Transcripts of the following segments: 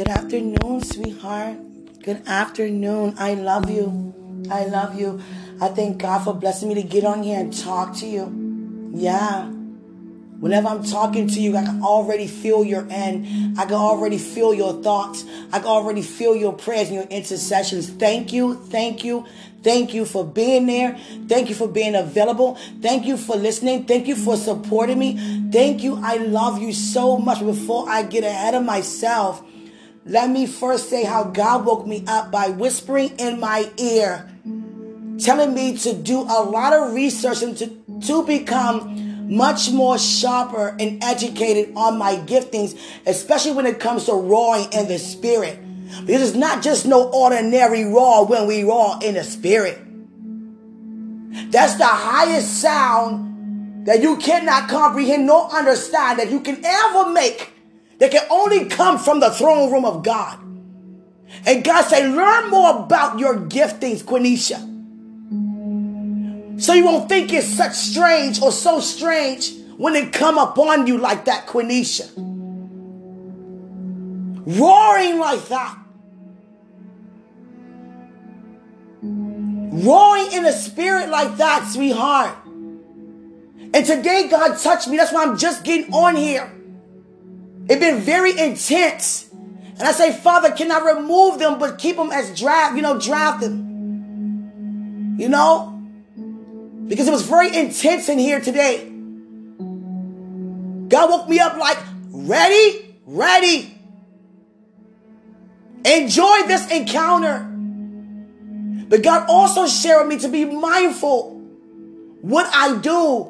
Good afternoon, sweetheart. Good afternoon. I love you. I love you. I thank God for blessing me to get on here and talk to you. Yeah. Whenever I'm talking to you, I can already feel your end. I can already feel your thoughts. I can already feel your prayers and your intercessions. Thank you, thank you, thank you for being there. Thank you for being available. Thank you for listening. Thank you for supporting me. Thank you. I love you so much. Before I get ahead of myself, let me first say how God woke me up by whispering in my ear, telling me to do a lot of research and to, to become much more sharper and educated on my giftings, especially when it comes to roaring in the spirit. Because it's not just no ordinary roar when we roar in the spirit. That's the highest sound that you cannot comprehend nor understand that you can ever make that can only come from the throne room of God. And God say, learn more about your giftings, Quenisha. So you won't think it's such strange or so strange when it come upon you like that, Quenisha. Roaring like that. Roaring in the spirit like that, sweetheart. And today God touched me. That's why I'm just getting on here. It's been very intense. And I say, Father, can I remove them but keep them as draft, you know, draft them? You know? because it was very intense in here today. God woke me up like, ready, ready. Enjoy this encounter. But God also shared with me to be mindful what I do.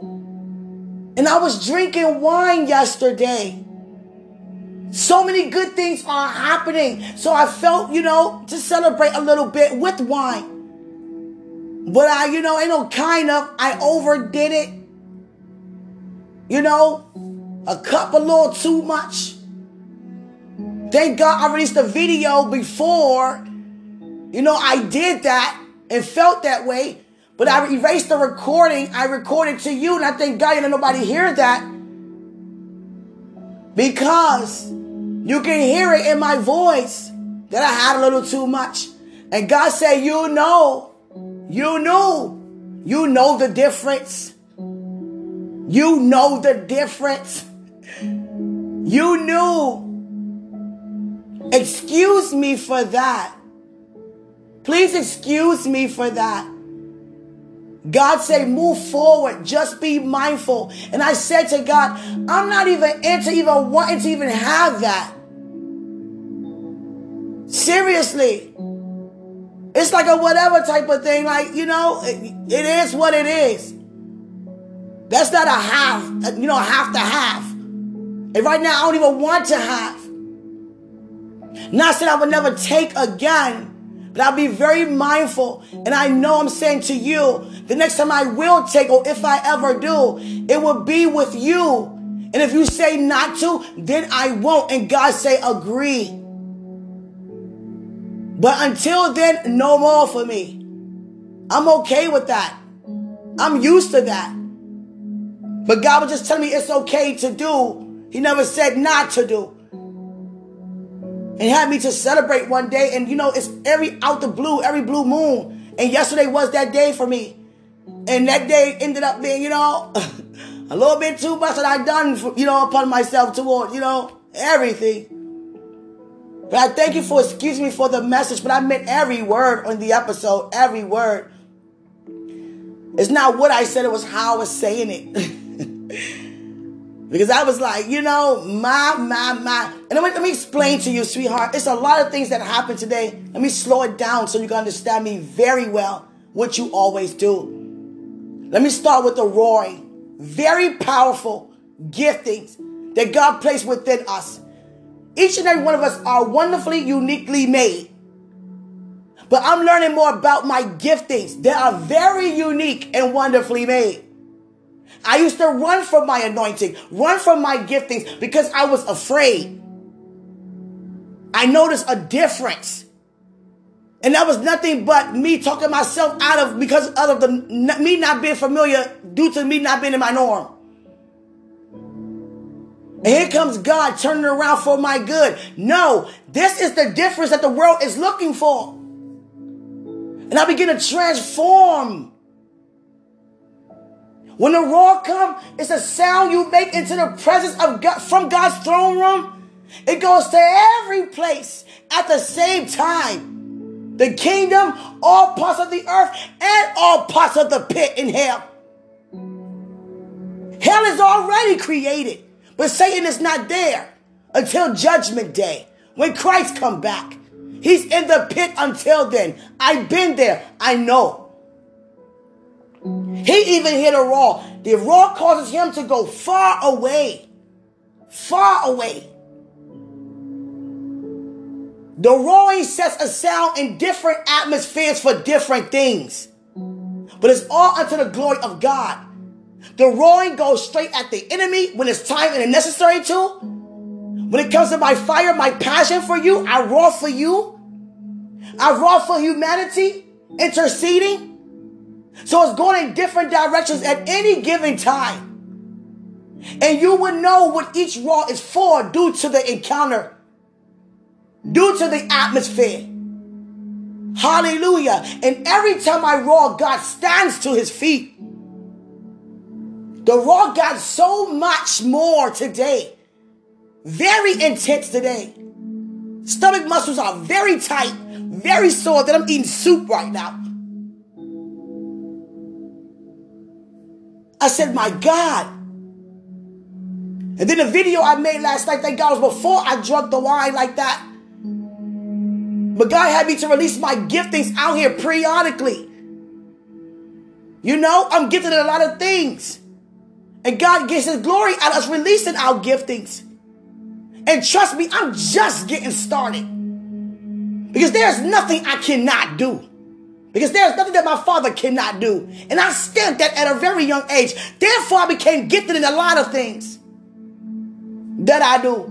And I was drinking wine yesterday. So many good things are happening. So I felt, you know, to celebrate a little bit with wine. But I, you know, ain't no kind of, I overdid it. You know, a cup a little too much. Thank God I released a video before. You know, I did that and felt that way. But I erased the recording. I recorded to you, and I thank God you let nobody hear that. Because you can hear it in my voice that I had a little too much. And God said, You know you knew. You know the difference. You know the difference. You knew. Excuse me for that. Please excuse me for that. God said, move forward. Just be mindful. And I said to God, I'm not even into even wanting to even have that. Seriously. It's like a whatever type of thing. Like, you know, it, it is what it is. That's not a half, you know, half to half. And right now, I don't even want to have. Not saying I would never take again, but I'll be very mindful. And I know I'm saying to you, the next time I will take, or if I ever do, it will be with you. And if you say not to, then I won't. And God say, agree. But until then, no more for me. I'm okay with that. I'm used to that. But God was just telling me it's okay to do. He never said not to do. And had me to celebrate one day. And you know, it's every out the blue, every blue moon. And yesterday was that day for me. And that day ended up being, you know, a little bit too much that I done, for, you know, upon myself toward, you know, everything. But I thank you for excuse me for the message, but I meant every word on the episode, every word. It's not what I said, it was how I was saying it. because I was like, you know, my, my, my. And let me, let me explain to you, sweetheart. It's a lot of things that happen today. Let me slow it down so you can understand me very well, what you always do. Let me start with the roaring. Very powerful giftings that God placed within us. Each and every one of us are wonderfully, uniquely made. But I'm learning more about my giftings that are very unique and wonderfully made. I used to run from my anointing, run from my giftings because I was afraid. I noticed a difference. And that was nothing but me talking myself out of because of the me not being familiar due to me not being in my norm. And here comes God turning around for my good. No, this is the difference that the world is looking for. And I begin to transform. When the roar comes, it's a sound you make into the presence of God from God's throne room. It goes to every place at the same time. The kingdom, all parts of the earth, and all parts of the pit in hell. Hell is already created, but Satan is not there until judgment day when Christ come back. He's in the pit until then. I've been there. I know. He even hit a roar. The roar causes him to go far away. Far away. The roaring sets a sound in different atmospheres for different things. But it's all unto the glory of God. The roaring goes straight at the enemy when it's time and necessary to. When it comes to my fire, my passion for you, I roar for you. I roar for humanity, interceding. So it's going in different directions at any given time. And you would know what each roar is for due to the encounter, due to the atmosphere. Hallelujah. And every time I roar, God stands to his feet. The roar got so much more today. Very intense today. Stomach muscles are very tight, very sore that I'm eating soup right now. I said, my God. And then the video I made last night, thank God, was before I drunk the wine like that. But God had me to release my giftings out here periodically. You know, I'm gifted in a lot of things. And God gets his glory out of us releasing our giftings. And trust me, I'm just getting started. Because there's nothing I cannot do. Because there's nothing that my father cannot do. And I stamped that at a very young age. Therefore, I became gifted in a lot of things that I do.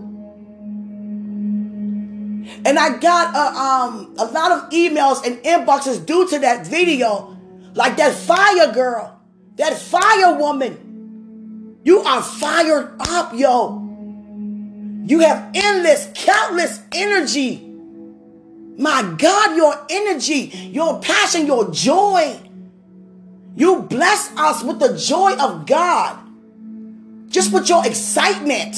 And I got a, um, a lot of emails and inboxes due to that video. Like that fire girl, that fire woman you are fired up, yo. You have endless, countless energy. My God, your energy, your passion, your joy. You bless us with the joy of God. Just with your excitement.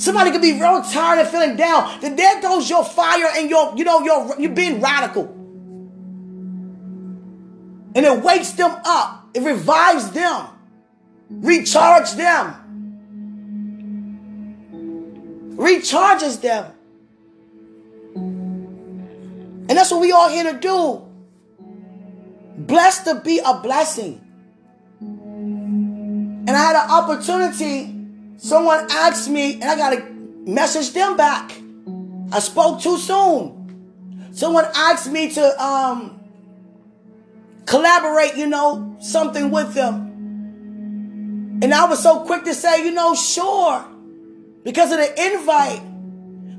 Somebody could be real tired and feeling down. Then there goes your fire and your, you know, your you being radical. And it wakes them up. It revives them. Recharge them. Recharges them. And that's what we all here to do. Blessed to be a blessing. And I had an opportunity. Someone asked me, and I got to message them back. I spoke too soon. Someone asked me to um, collaborate, you know, something with them. And I was so quick to say, you know, sure, because of the invite.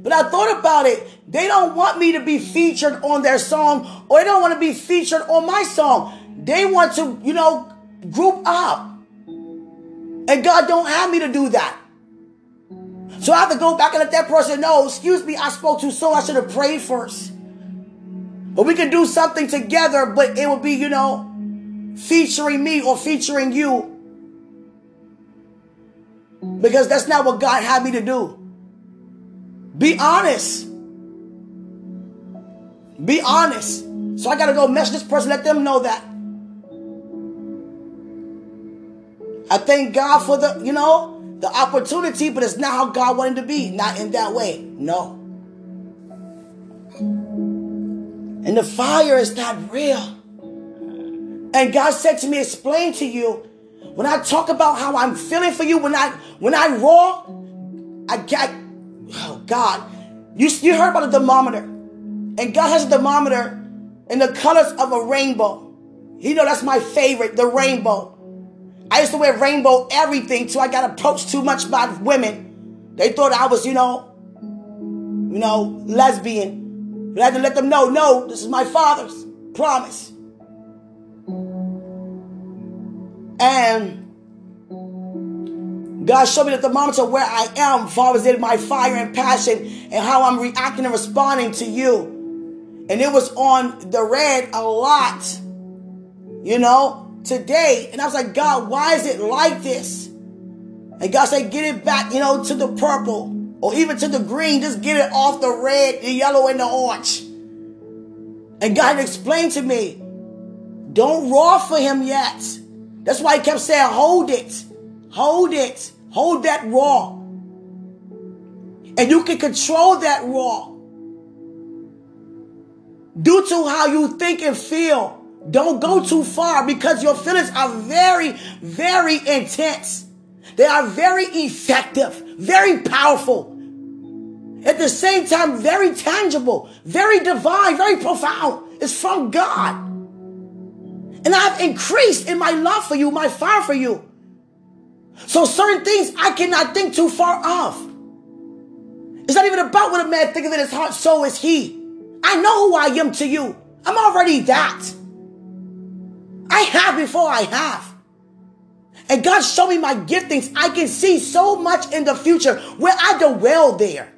But I thought about it. They don't want me to be featured on their song, or they don't want to be featured on my song. They want to, you know, group up. And God don't have me to do that. So I have to go back and let that person know, excuse me, I spoke too soon. I should have prayed first. But we can do something together, but it would be, you know, featuring me or featuring you because that's not what God had me to do. Be honest. Be honest. So I got to go message this person, let them know that. I thank God for the, you know, the opportunity, but it's not how God wanted to be. Not in that way. No. And the fire is not real. And God said to me, explain to you when I talk about how I'm feeling for you, when I when I roar, I get oh God. You, you heard about the thermometer. And God has a thermometer in the colors of a rainbow. You know that's my favorite, the rainbow. I used to wear rainbow everything till I got approached too much by women. They thought I was, you know, you know, lesbian. But I had to let them know, no, this is my father's promise. And God showed me the thermometer where I am, far as in my fire and passion and how I'm reacting and responding to you. And it was on the red a lot, you know, today. And I was like, God, why is it like this? And God said, get it back, you know, to the purple or even to the green. Just get it off the red, the yellow, and the orange. And God explained to me, don't roar for him yet. That's why he kept saying, hold it, hold it, hold that roar. And you can control that roar. Due to how you think and feel. Don't go too far because your feelings are very, very intense. They are very effective, very powerful. At the same time, very tangible, very divine, very profound. It's from God. And I've increased in my love for you, my fire for you. So certain things I cannot think too far off. It's not even about what a man thinketh in his heart, so is he. I know who I am to you. I'm already that. I have before I have. And God showed me my giftings. I can see so much in the future where I dwell there.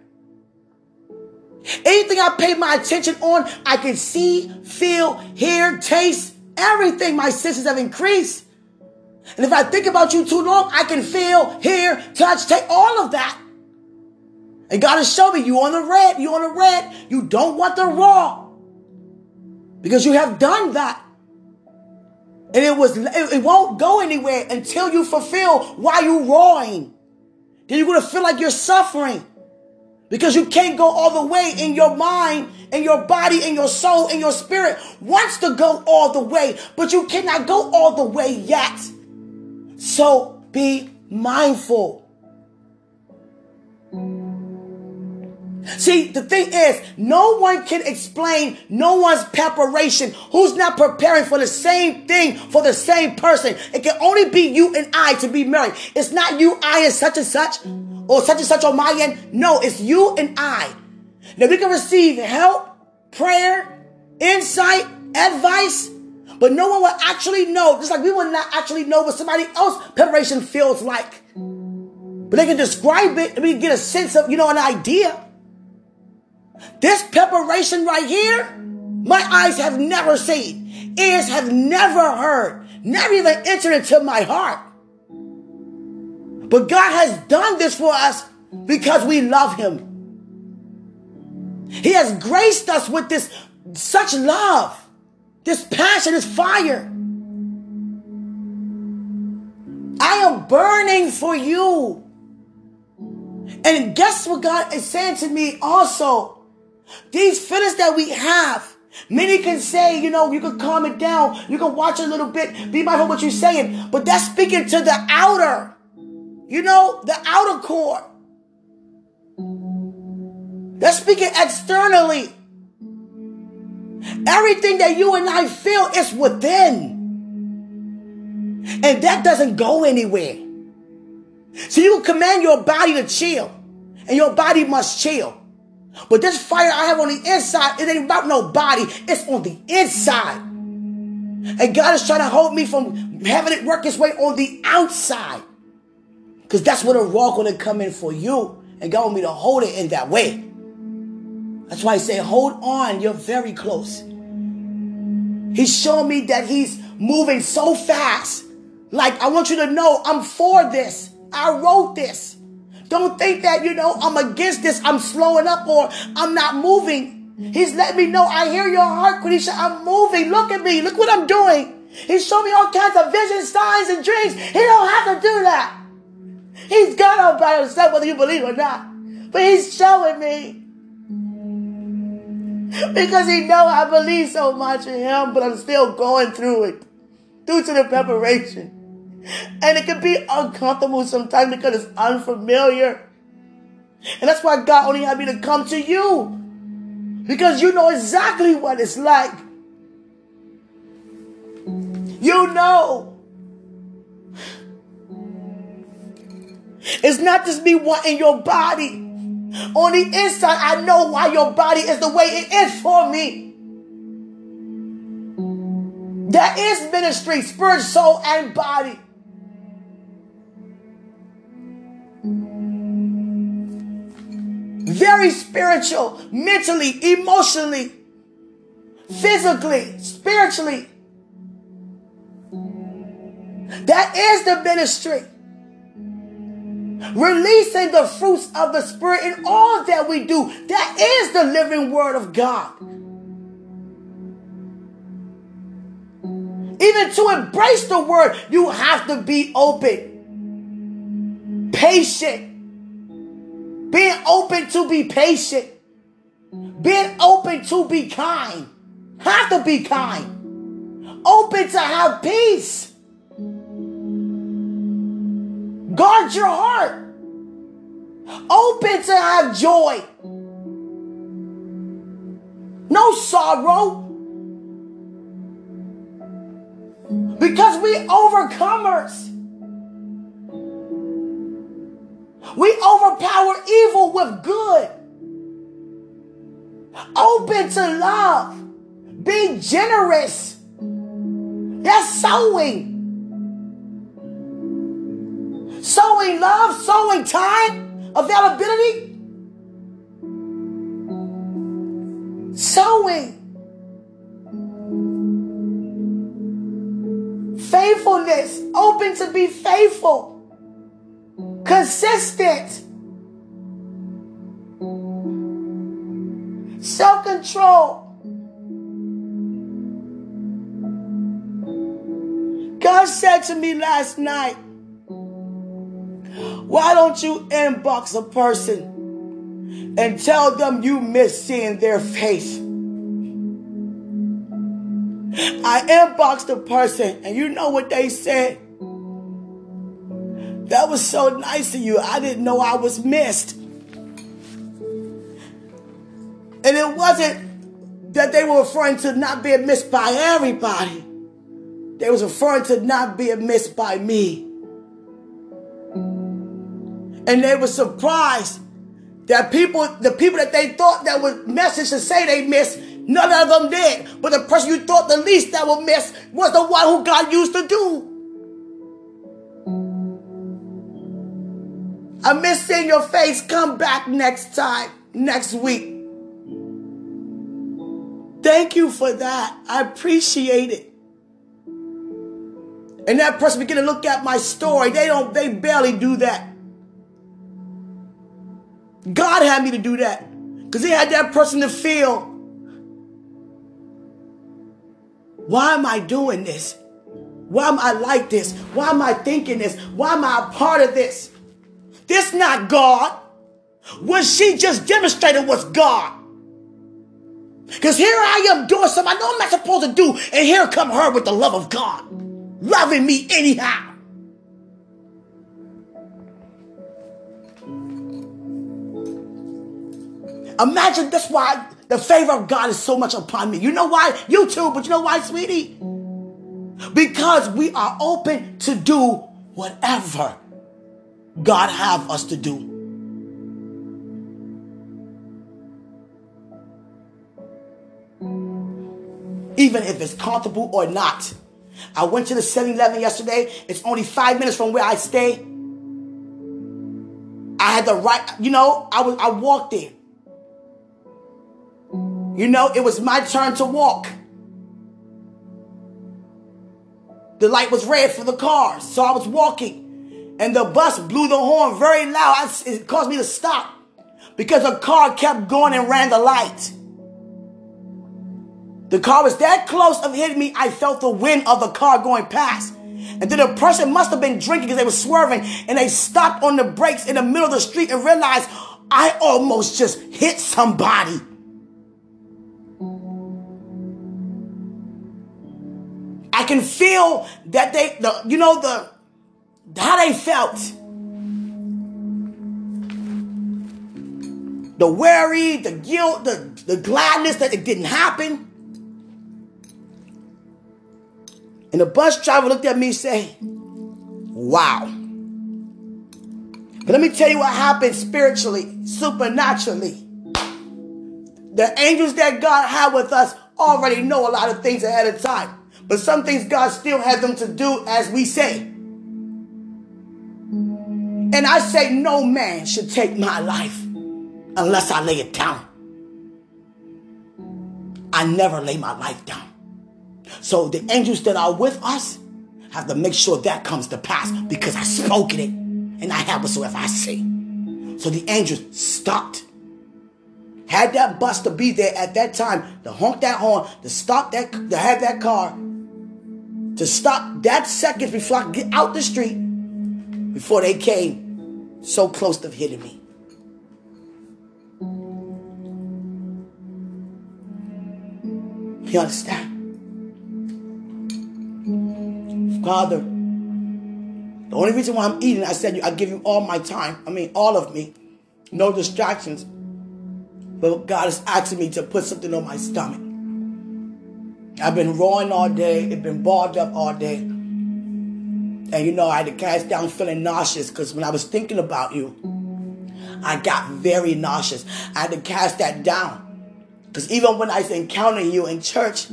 Anything I pay my attention on, I can see, feel, hear, taste, everything. My senses have increased. And if I think about you too long, I can feel, hear, touch, take all of that. And God has shown me you on the red, you on the red. You don't want the roar. Because you have done that. And it was it won't go anywhere until you fulfill why you roaring. Then you're gonna feel like you're suffering. Because you can't go all the way in your mind and your body and your soul and your spirit wants to go all the way, but you cannot go all the way yet. So be mindful. See, the thing is, no one can explain no one's preparation. Who's not preparing for the same thing for the same person? It can only be you and I to be married. It's not you, I, and such and such, or such and such on my end. No, it's you and I. Now we can receive help, prayer, insight, advice, but no one will actually know, just like we will not actually know what somebody else preparation feels like. But they can describe it and we can get a sense of, you know, an idea. This preparation right here, my eyes have never seen, ears have never heard, never even entered into my heart. But God has done this for us because we love Him. He has graced us with this such love, this passion, is fire. I am burning for you. And guess what God is saying to me also? These feelings that we have, many can say, you know, you can calm it down, you can watch a little bit, be mindful of what you're saying, but that's speaking to the outer, you know, the outer core. That's speaking externally. Everything that you and I feel is within. And that doesn't go anywhere. So you command your body to chill. And your body must chill. But this fire I have on the inside, it ain't about no body. It's on the inside. And God is trying to hold me from having it work its way on the outside. Because that's where the rock gonna come in for you. And God want me to hold it in that way. That's why I say, hold on, you're very close. He's showing me that he's moving so fast. Like, I want you to know I'm for this. I wrote this. Don't think that, you know, I'm against this, I'm slowing up or I'm not moving. He's letting me know I hear your heart, Quenisha. I'm moving. Look at me. Look what I'm doing. He's showing me all kinds of visions, signs, and dreams. He don't have to do that. He's God all by himself, whether you believe or not. But he's showing me. Because he know I believe so much in him, but I'm still going through it. Due to the preparation. And it can be uncomfortable sometimes because it's unfamiliar. And that's why God only had me to come to you. Because you know exactly what it's like. You know. It's not just me wanting your body. On the inside, I know why your body is the way it is for me. There is ministry, spirit, soul, and body. Very spiritual, mentally, emotionally, physically, spiritually. That is the ministry. Releasing the fruits of the Spirit in all that we do. That is the living Word of God. Even to embrace the Word, you have to be open, patient, being open to be patient, being open to be kind. Have to be kind, open to have peace. Guard your heart. Open to have joy. No sorrow. Because we overcomers. We overpower evil with good. Open to love. Be generous. That's sowing. Sowing love, sowing time, availability. Sowing. Faithfulness, open to be faithful, consistent, self control. God said to me last night, why don't you inbox a person and tell them you miss seeing their face? I inboxed a person and you know what they said? That was so nice of you. I didn't know I was missed. And it wasn't that they were referring to not being missed by everybody. They was referring to not being missed by me. And they were surprised that people, the people that they thought that would message to say they missed, none of them did. But the person you thought the least that would miss was the one who God used to do. I miss seeing your face. Come back next time, next week. Thank you for that. I appreciate it. And that person began to look at my story. They don't, they barely do that. God had me to do that. Because he had that person to feel, why am I doing this? Why am I like this? Why am I thinking this? Why am I a part of this? This not God. What she just demonstrated was God. Because here I am doing something I know I'm not supposed to do, and here come her with the love of God, loving me anyhow. Imagine that's why the favor of God is so much upon me. You know why? You too, but you know why, sweetie? Because we are open to do whatever God have us to do. Even if it's comfortable or not. I went to the 7-Eleven yesterday. It's only five minutes from where I stay. I had the right, you know, I was I walked there. You know, it was my turn to walk. The light was red for the cars, so I was walking. And the bus blew the horn very loud. It caused me to stop because a car kept going and ran the light. The car was that close of hitting me, I felt the wind of the car going past. And then the person must have been drinking because they were swerving and they stopped on the brakes in the middle of the street and realized I almost just hit somebody. I can feel that they, the, you know, the how they felt. The worry, the guilt, the, the gladness that it didn't happen. And the bus driver looked at me and said, Wow. But let me tell you what happened spiritually, supernaturally. The angels that God had with us already know a lot of things ahead of time. But some things God still has them to do as we say. And I say, no man should take my life. unless I lay it down. I never lay my life down. So the angels that are with us have to make sure that comes to pass because I spoke it and I have whatsoever I say. So the angels stopped. Had that bus to be there at that time, to honk that horn, to stop that, to have that car, to stop that second before I get out the street, before they came so close to hitting me. You understand? Father, the only reason why I'm eating, I said, I give you all my time. I mean, all of me. No distractions. But God is asking me to put something on my stomach. I've been rawing all day. It's been balled up all day. And you know, I had to cast down feeling nauseous because when I was thinking about you, I got very nauseous. I had to cast that down. Because even when I encounter you in church,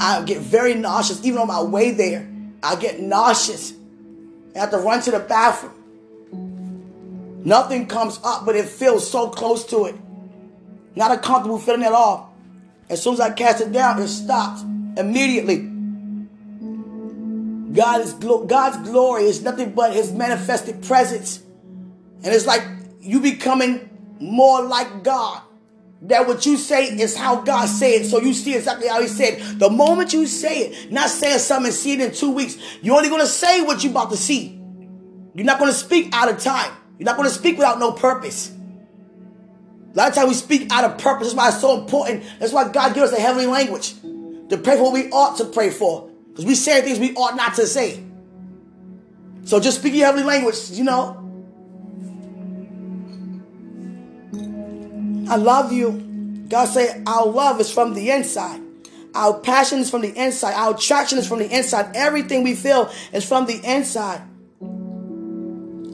I get very nauseous. Even on my way there, I get nauseous. I have to run to the bathroom. Nothing comes up, but it feels so close to it. Not a comfortable feeling at all. As soon as I cast it down, it stops immediately. God is God's glory is nothing but His manifested presence, and it's like you becoming more like God that what you say is how God said. So you see exactly how He said. The moment you say it, not saying something and see it in two weeks, you're only going to say what you're about to see. You're not going to speak out of time. You're not going to speak without no purpose. A lot of times we speak out of purpose. That's why it's so important. That's why God gives us a heavenly language to pray for what we ought to pray for. Because we say things we ought not to say. So just speak your heavenly language, you know. I love you. God say our love is from the inside. Our passion is from the inside. Our attraction is from the inside. Everything we feel is from the inside.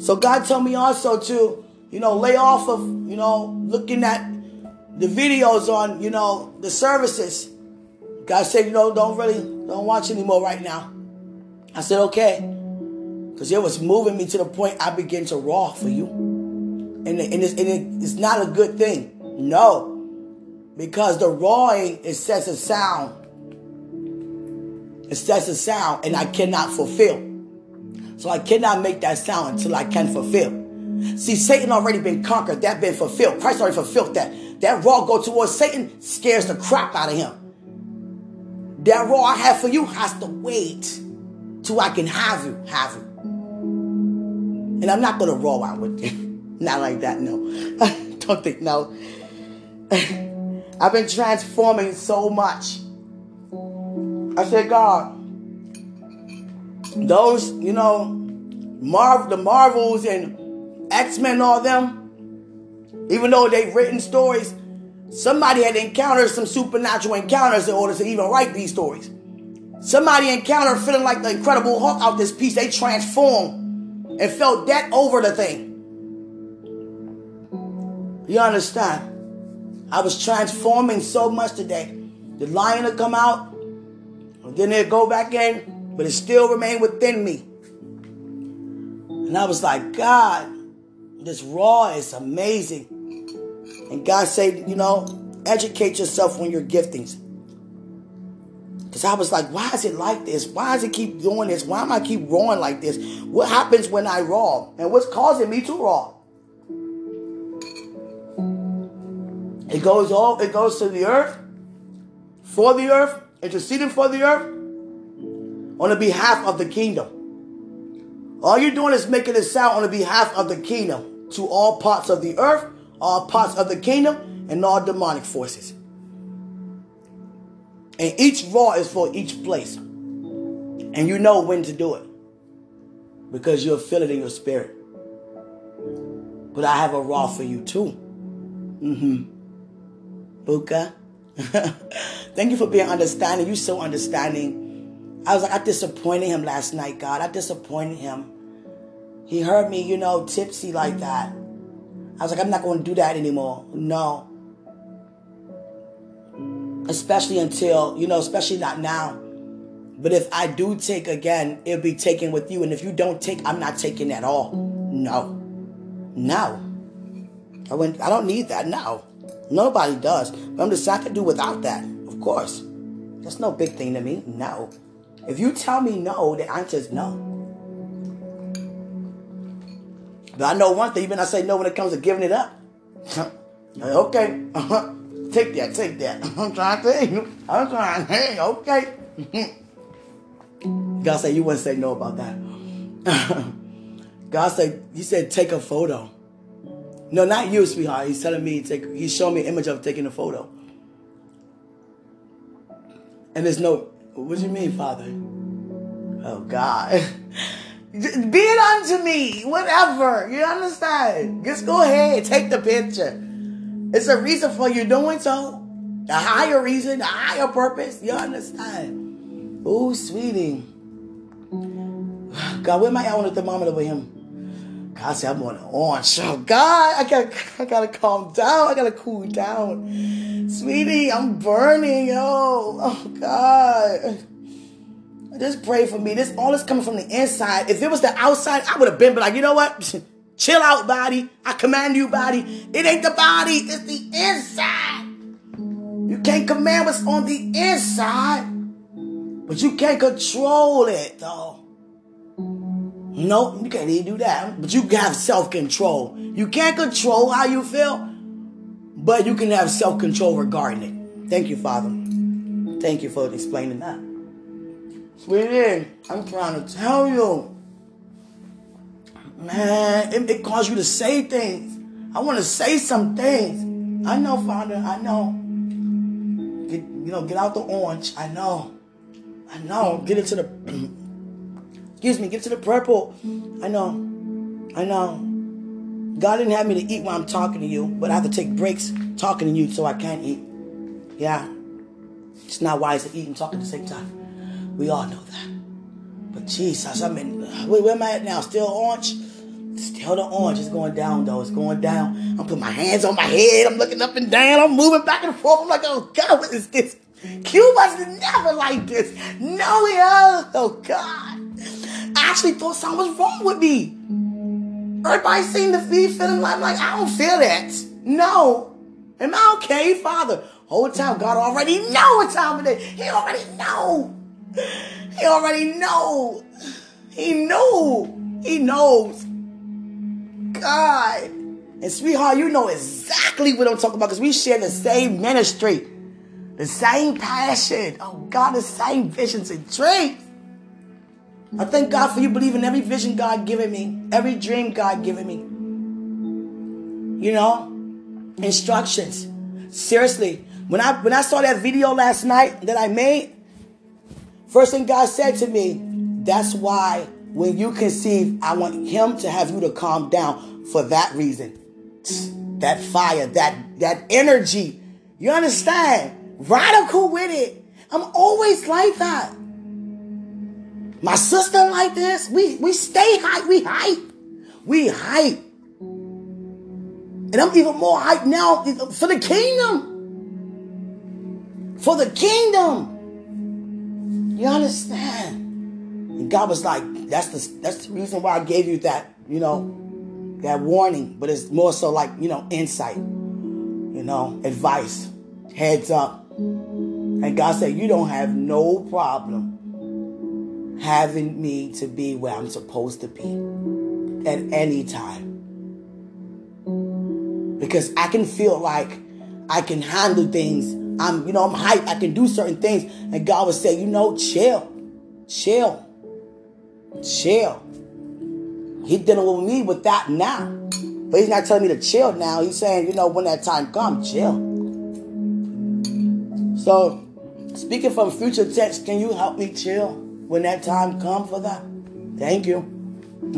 So God told me also to, you know, lay off of, you know, looking at the videos on, you know, the services. God said, you know, don't really, don't watch anymore right now. I said, okay. Because it was moving me to the point I began to roar for you. And, and, it's, and it's not a good thing. No. Because the roaring, it sets a sound. It sets a sound, and I cannot fulfill. So I cannot make that sound until I can fulfill. See, Satan already been conquered. That been fulfilled. Christ already fulfilled that. That roar go towards Satan scares the crap out of him. That roar I have for you has to wait till I can have you, have you. And I'm not gonna roar out with you. not like that, no. Don't think no. I've been transforming so much. I said, God, those, you know, Marv, the Marvels and X-Men, all them, even though they've written stories, somebody had encountered some supernatural encounters in order to even write these stories. Somebody encountered feeling like the Incredible Hulk out this piece. They transformed and felt that over the thing. You understand? I was transforming so much today. The lion will come out, and then it'll go back in, but it still remained within me. And I was like, God, this roar is amazing. And God said, you know, educate yourself on your giftings. Because I was like, why is it like this? Why does it keep doing this? Why am I keep rawing like this? What happens when I roar? And what's causing me to roar? It goes all it goes to the earth, for the earth, interceding for the earth, on the behalf of the kingdom. All you're doing is making a sound on the behalf of the kingdom to all parts of the earth, all parts of the kingdom, and all demonic forces. And each roar is for each place. And you know when to do it. Because you'll feel it in your spirit. But I have a roar for you too. Mm-hmm. Buka. Thank you for being understanding. You so understanding. I was like, I disappointed him last night, God. I disappointed him. He heard me, you know, tipsy like that. I was like, I'm not going to do that anymore. No. Especially until, you know, especially not now. But if I do take again, it'll be taken with you. And if you don't take, I'm not taking at all. No. No. I went, I don't need that. No. Nobody does. But I'm just, I can do without that. Of course. That's no big thing to me. No. If you tell me no, the answer is no. But I know one thing, even I say no when it comes to giving it up. okay. take that, take that. I'm trying to you. I'm trying. Hey, okay. God said you wouldn't say no about that. God said, He said, take a photo. No, not you, sweetheart. He's telling me take. He's showing me an image of taking a photo. And there's no. What do you mean, Father? Oh God. Be it unto me, whatever. You understand? Just go ahead, take the picture. It's a reason for you doing so. A higher reason, a higher purpose. You understand? Oh, sweetie. God, where am I at on the thermometer with him? God said, I'm on an orange. Oh, God, I gotta, I gotta calm down. I gotta cool down. Sweetie, I'm burning, yo. Oh, God. Just pray for me. This all is coming from the inside. If it was the outside, I would have been, but like, you know what? Chill out, body. I command you, body. It ain't the body, it's the inside. You can't command what's on the inside, but you can't control it, though. No, you can't even do that. But you have self control. You can't control how you feel, but you can have self control regarding it. Thank you, Father. Thank you for explaining that. Sweetie, I'm trying to tell you. Man, it, it caused you to say things. I want to say some things. I know, Father. I know. Get, you know, get out the orange. I know. I know. Get into the Excuse me, get to the purple. I know. I know. God didn't have me to eat while I'm talking to you, but I have to take breaks talking to you so I can't eat. Yeah. It's not wise to eat and talk at the same time. We all know that. But Jesus, I mean, where am I at now? Still orange? Still the orange. It's going down though. It's going down. I'm putting my hands on my head. I'm looking up and down. I'm moving back and forth. I'm like, oh God, what is this? Was never like this. No, yeah. Oh God. I actually thought something was wrong with me. Everybody seen the feed feeling like, like I don't feel that. No. Am I okay, Father? Whole time God already know what time it is. He already know. He already know. He knew. He knows. God. And sweetheart, you know exactly what I'm talking about because we share the same ministry, the same passion. Oh God, the same visions and dreams. I thank God for you believing every vision God given me, every dream God given me. You know, instructions. Seriously, when I when I saw that video last night that I made, first thing God said to me, that's why when you conceive, I want him to have you to calm down for that reason. That fire, that that energy. You understand? Radical with it. I'm always like that. My sister like this. We we stay hype. We hype. We hype. And I'm even more hype now for the kingdom. For the kingdom. You understand? And God was like, that's the that's the reason why I gave you that, you know, that warning. But it's more so like, you know, insight, you know, advice, heads up. And God said, You don't have no problem having me to be where I'm supposed to be at any time. Because I can feel like I can handle things. I'm, you know, I'm hyped. I can do certain things. And God would say, you know, chill, chill, chill. He's dealing with me with that now. But he's not telling me to chill now. He's saying, you know, when that time comes, chill. So, speaking from future tense, can you help me chill? when that time come for that. Thank you.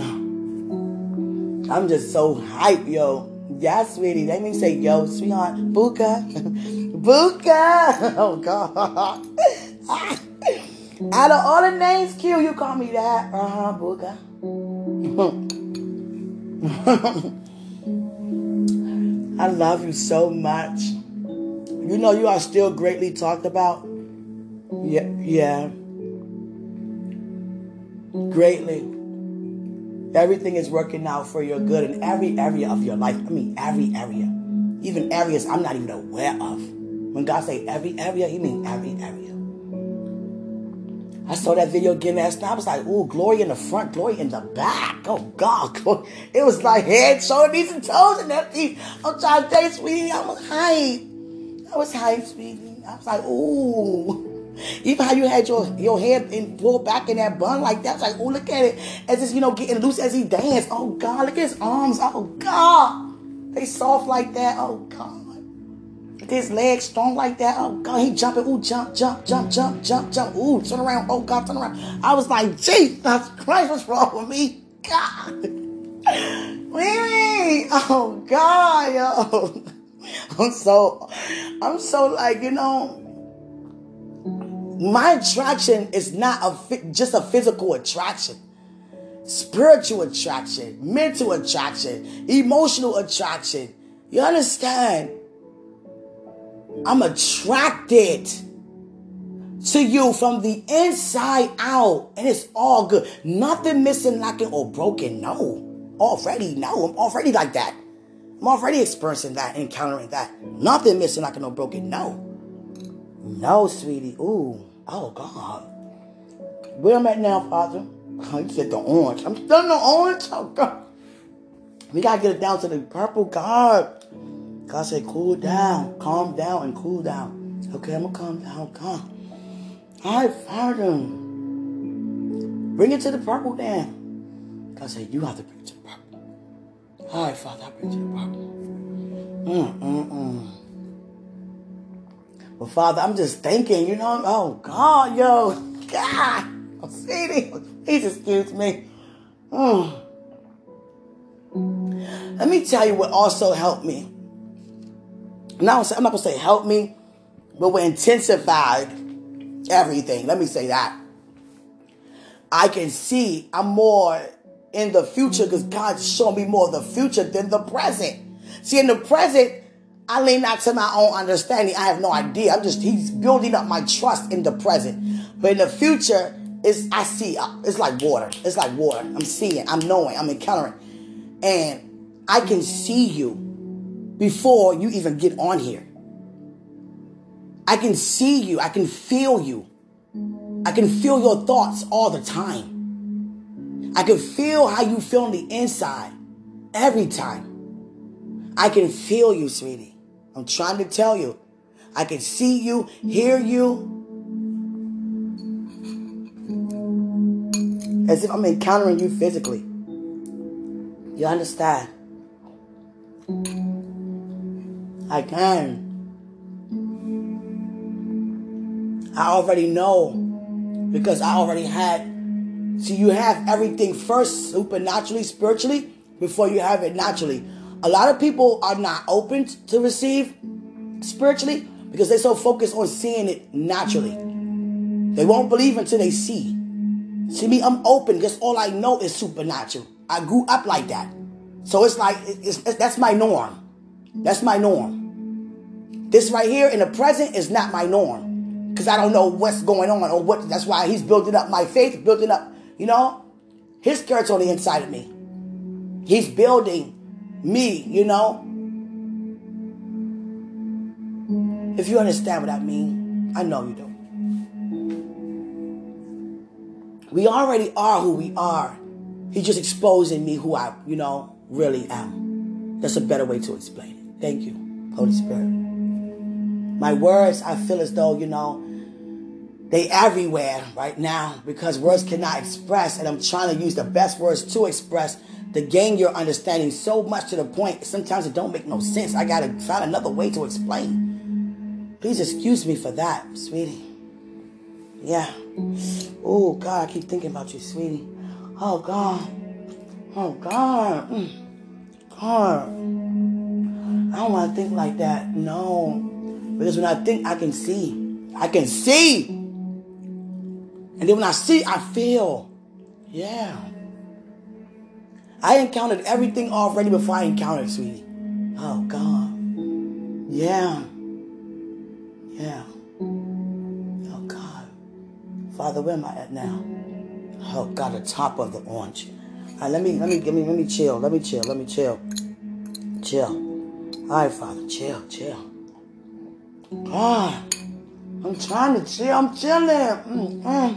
I'm just so hype, yo. Yeah, sweetie. Let me say, yo, sweetheart. Buka. Buka. Oh, God. Out of all the names, Q, you call me that. Uh huh, Buka. I love you so much. You know you are still greatly talked about. Yeah, yeah greatly. Everything is working out for your good in every area of your life. I mean, every area. Even areas I'm not even aware of. When God say every area, he mean every area. I saw that video again last night. I was like, oh, glory in the front, glory in the back. Oh, God. It was like head, shoulders, and toes and that everything. I'm trying to tell you, sweetie, I was hyped. I was hyped, sweetie. I was like, ooh. Even how you had your, your head in, pulled back in that bun like that. I was like, oh, look at it. As it's, you know, getting loose as he danced. Oh, God, look at his arms. Oh, God. They soft like that. Oh, God. His legs strong like that. Oh God, he jumping. Ooh, jump, jump, jump, jump, jump, jump. Ooh, turn around. Oh God, turn around. I was like, Jesus Christ, what's wrong with me? God. Really? Oh God, yo. I'm so, I'm so like, you know, my attraction is not a just a physical attraction. Spiritual attraction, mental attraction, emotional attraction. You understand? I'm attracted to you from the inside out. And it's all good. Nothing missing, lacking, or broken. No. Already, no. I'm already like that. I'm already experiencing that, encountering that. Nothing missing, lacking, or broken. No. No, sweetie. Ooh. Oh, God. Where I'm at now, Father? You said the orange. I'm still in the orange? Oh, God. We got to get it down to the purple, God. God said, cool down, calm down, and cool down. Okay, I'm gonna calm down. All right, Father. Bring it to the purple then. God said, you have to bring it to the purple. All right, Father, I bring it to the purple. Mm, mm, mm. Well, Father, I'm just thinking, you know, oh, God, yo, God, I'm seeing Please excuse me. Mm. Let me tell you what also helped me now I'm not gonna say help me, but we intensified everything. Let me say that. I can see I'm more in the future because God's showing me more of the future than the present. See, in the present, I lean not to my own understanding. I have no idea. I'm just He's building up my trust in the present. But in the future, it's I see. Uh, it's like water. It's like water. I'm seeing. I'm knowing. I'm encountering, and I can see you before you even get on here. I can see you. I can feel you. I can feel your thoughts all the time. I can feel how you feel on the inside every time. I can feel you, sweetie. I'm trying to tell you. I can see you, hear you. As if I'm encountering you physically. You understand? I can. I already know because I already had. See, you have everything first, supernaturally, spiritually, before you have it naturally. A lot of people are not open to receive spiritually because they're so focused on seeing it naturally. They won't believe until they see. See me, I'm open because all I know is supernatural. I grew up like that. So it's like, it's, it's, that's my norm. That's my norm. This right here in the present is not my norm because I don't know what's going on or what. That's why he's building up my faith, building up, you know, his character on the inside of me. He's building me, you know. If you understand what I mean, I know you don't. We already are who we are. He's just exposing me who I, you know, really am. That's a better way to explain. Thank you, Holy Spirit. My words, I feel as though, you know, they everywhere right now because words cannot express, and I'm trying to use the best words to express to gain your understanding so much to the point sometimes it don't make no sense. I gotta find another way to explain. Please excuse me for that, sweetie. Yeah. Oh God, I keep thinking about you, sweetie. Oh God. Oh God. Mm. God. I don't want to think like that. No. Because when I think, I can see. I can see. And then when I see, I feel. Yeah. I encountered everything already before I encountered sweetie. Oh, God. Yeah. Yeah. Oh, God. Father, where am I at now? Oh, God, the top of the orange. right, let me let me give me let me chill. Let me chill. Let me chill. Chill. All right, Father, chill, chill. God, I'm trying to chill. I'm chilling. Mm, mm,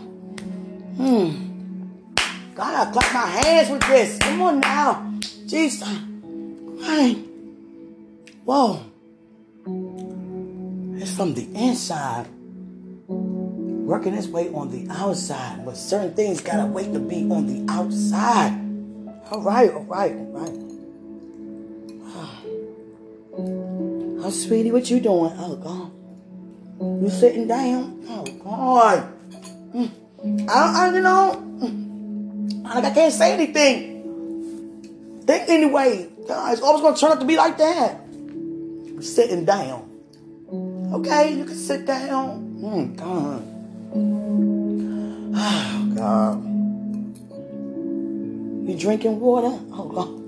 mm. God, I clap my hands with this. Come on now. Jesus. Right. Whoa. It's from the inside. Working its way on the outside. But certain things gotta wait to be on the outside. All right, all right, all right. Oh, sweetie, what you doing? Oh, God. You sitting down? Oh, God. Mm. I, I, you know, mm. like I can't say anything. Think anyway. It's always going to turn out to be like that. Sitting down. Okay, you can sit down. Mm, God. Oh, God. You drinking water? Oh, God.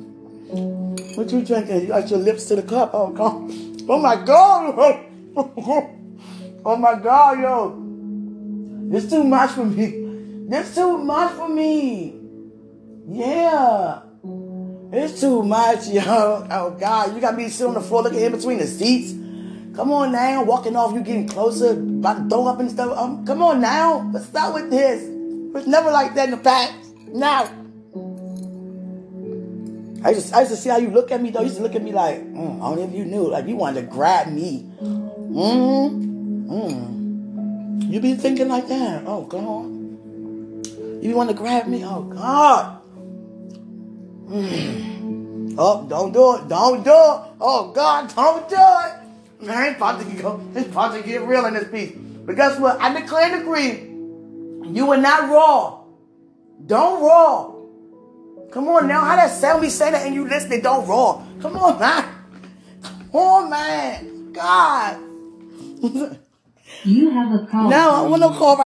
What you drinking? You got your lips to the cup. Oh, God. Oh, my God. oh, my God, yo. It's too much for me. It's too much for me. Yeah. It's too much, yo. Oh, God. You got me sitting on the floor looking in between the seats. Come on now. Walking off, you getting closer. About to throw up and stuff. Um, come on now. Let's start with this. It's never like that in the past. Now. I just, I used to see how you look at me though. You used to look at me like, mm, I don't know if you knew, like you wanted to grab me. Mm, mm. You be thinking like that. Oh God. You want to grab me? Oh God. Mm. Oh, don't do it. Don't do it. Oh God, don't do it. Man, it's about to go. It's about to get real in this piece. But guess what? I declare and agree. You are not roar. Don't roar. Come on now. How that sound me say that and you listening don't roar. Come on, man. Come on, man. God. you have a call. No, I want no call. Right.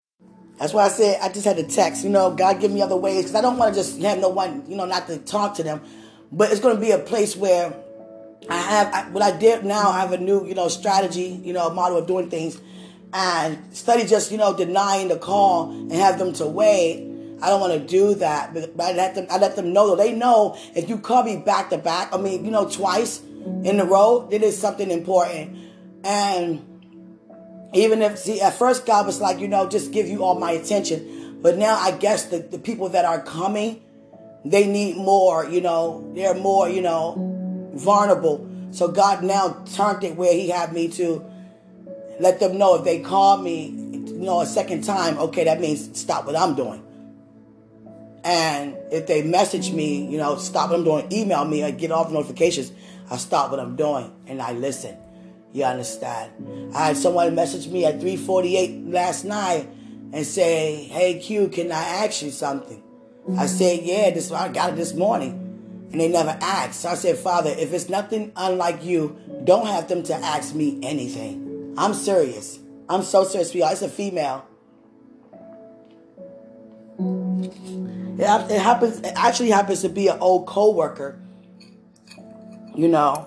That's why I said I just had to text. You know, God give me other ways because I don't want to just have no one. You know, not to talk to them. But it's going to be a place where I have I, what I did now. I have a new, you know, strategy. You know, model of doing things, and study just you know denying the call and have them to wait I don't want to do that. But I let them, I let them know. They know if you call me back to back, I mean, you know, twice in a row, it is something important. And even if, see, at first God was like, you know, just give you all my attention. But now I guess the, the people that are coming, they need more, you know, they're more, you know, vulnerable. So God now turned it where He had me to let them know if they call me, you know, a second time, okay, that means stop what I'm doing. And if they message me, you know, stop what I'm doing, email me, I get off notifications, I stop what I'm doing and I listen. You understand? I had someone message me at 3:48 last night and say, "Hey Q, can I ask you something?" I said, "Yeah, this I got it this morning." And they never asked. So I said, Father, if it's nothing unlike you, don't have them to ask me anything. I'm serious. I'm so serious. y'all. It's a female. It, it happens. It actually happens to be an old coworker. You know,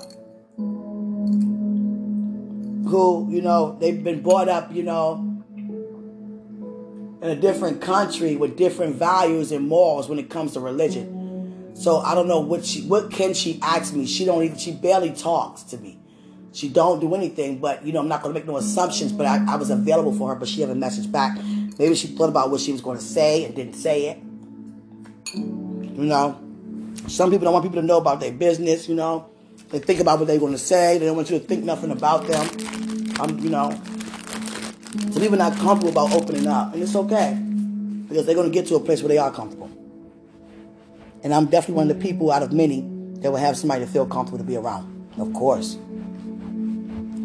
who you know they've been brought up. You know, in a different country with different values and morals when it comes to religion. So I don't know what she what can she ask me. She don't even she barely talks to me. She don't do anything, but you know I'm not gonna make no assumptions. But I, I was available for her, but she haven't messaged back. Maybe she thought about what she was gonna say and didn't say it. You know, some people don't want people to know about their business. You know, they think about what they're going to say. They don't want you to think nothing about them. I'm, you know, so people not comfortable about opening up, and it's okay because they're going to get to a place where they are comfortable. And I'm definitely one of the people out of many that will have somebody to feel comfortable to be around. Of course.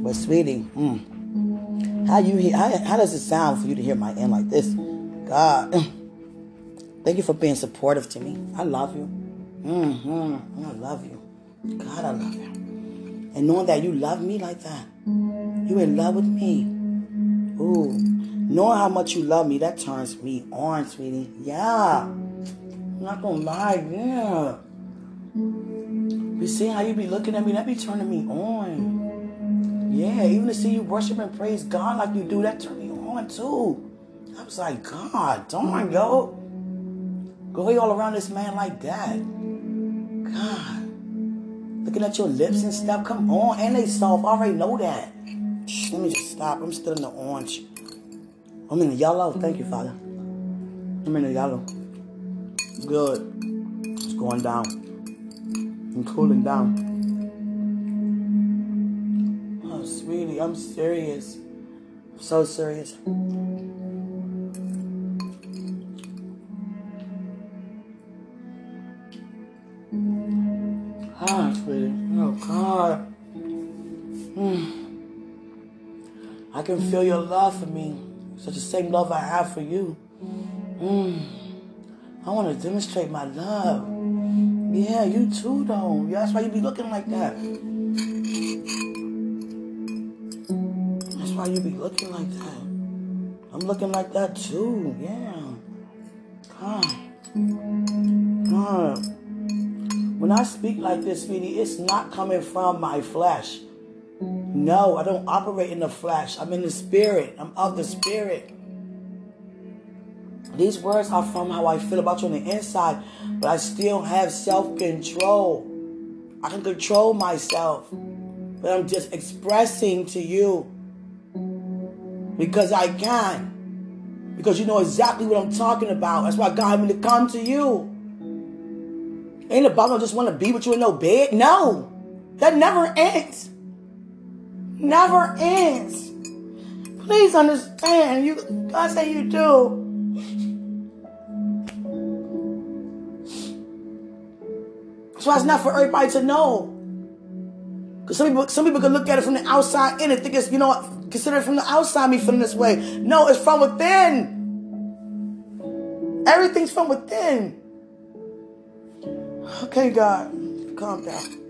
But sweetie, mm, how you how, how does it sound for you to hear my end like this? God. Thank you for being supportive to me. I love you. Mm-hmm. I love you. God, I love you. And knowing that you love me like that, you in love with me. Ooh, knowing how much you love me, that turns me on, sweetie. Yeah. I'm not gonna lie, yeah. You see how you be looking at me, that be turning me on. Yeah, even to see you worship and praise God like you do, that turn me on too. I was like, God, darn, yo. Go all around this man like that. God. Looking at your lips and stuff. Come on. And they soft. I already know that. Let me just stop. I'm still in the orange. I'm in the yellow. Thank you, Father. I'm in the yellow. Good. It's going down. I'm cooling down. Oh, sweetie, I'm serious. I'm so serious. Ah, sweetie. Oh, God. Mm. I can feel your love for me. Such the same love I have for you. Mm. I want to demonstrate my love. Yeah, you too, though. Yeah, that's why you be looking like that. That's why you be looking like that. I'm looking like that too. Yeah. God. God. When I speak like this, sweetie, it's not coming from my flesh. No, I don't operate in the flesh. I'm in the spirit. I'm of the spirit. These words are from how I feel about you on the inside, but I still have self control. I can control myself, but I'm just expressing to you because I can. Because you know exactly what I'm talking about. That's why God had me to come to you. Ain't about I just want to be with you in no bed. No, that never ends. Never ends. Please understand. You, God say you do. So it's not for everybody to know. Because some people, some people can look at it from the outside in and think it's, you know, consider it from the outside me feeling this way. No, it's from within. Everything's from within. Okay, God, calm down.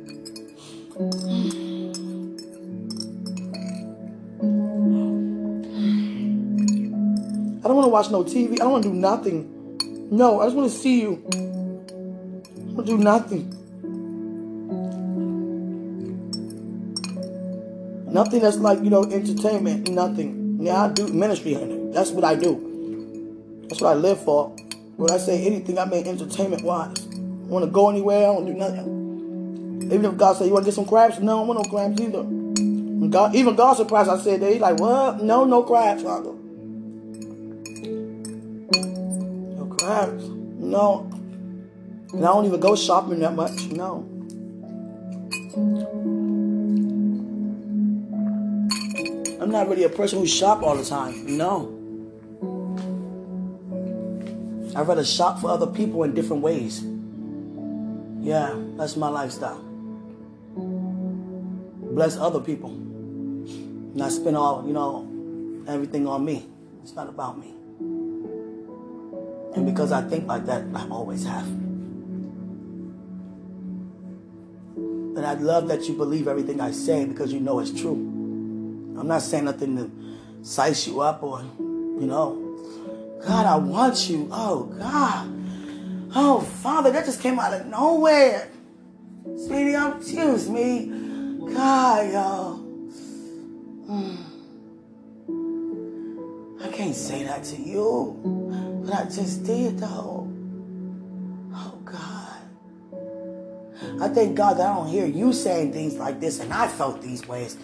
I don't want to watch no TV. I don't want to do nothing. No, I just want to see you. I don't do nothing. Nothing that's like, you know, entertainment, nothing. Yeah, I do ministry. That's what I do. That's what I live for. When I say anything, I mean entertainment wise. Want to go anywhere, I don't do nothing. Even if God said, You want to get some crabs? No, I want no crabs either. God, even God surprised I said that. He's like, What? No, no crabs, Father. No crabs. No. And I don't even go shopping that much. No. I'm not really a person who shop all the time. No. I'd rather shop for other people in different ways. Yeah, that's my lifestyle. Bless other people. Not spend all, you know, everything on me. It's not about me. And because I think like that, I always have. And I love that you believe everything I say because you know it's true. I'm not saying nothing to size you up or, you know, God, I want you. Oh, God. Oh, Father, that just came out of nowhere. Sweetie, I'm, excuse me. God, yo. Mm. I can't say that to you, but I just did, though. Oh, God. I thank God that I don't hear you saying things like this, and I felt these ways.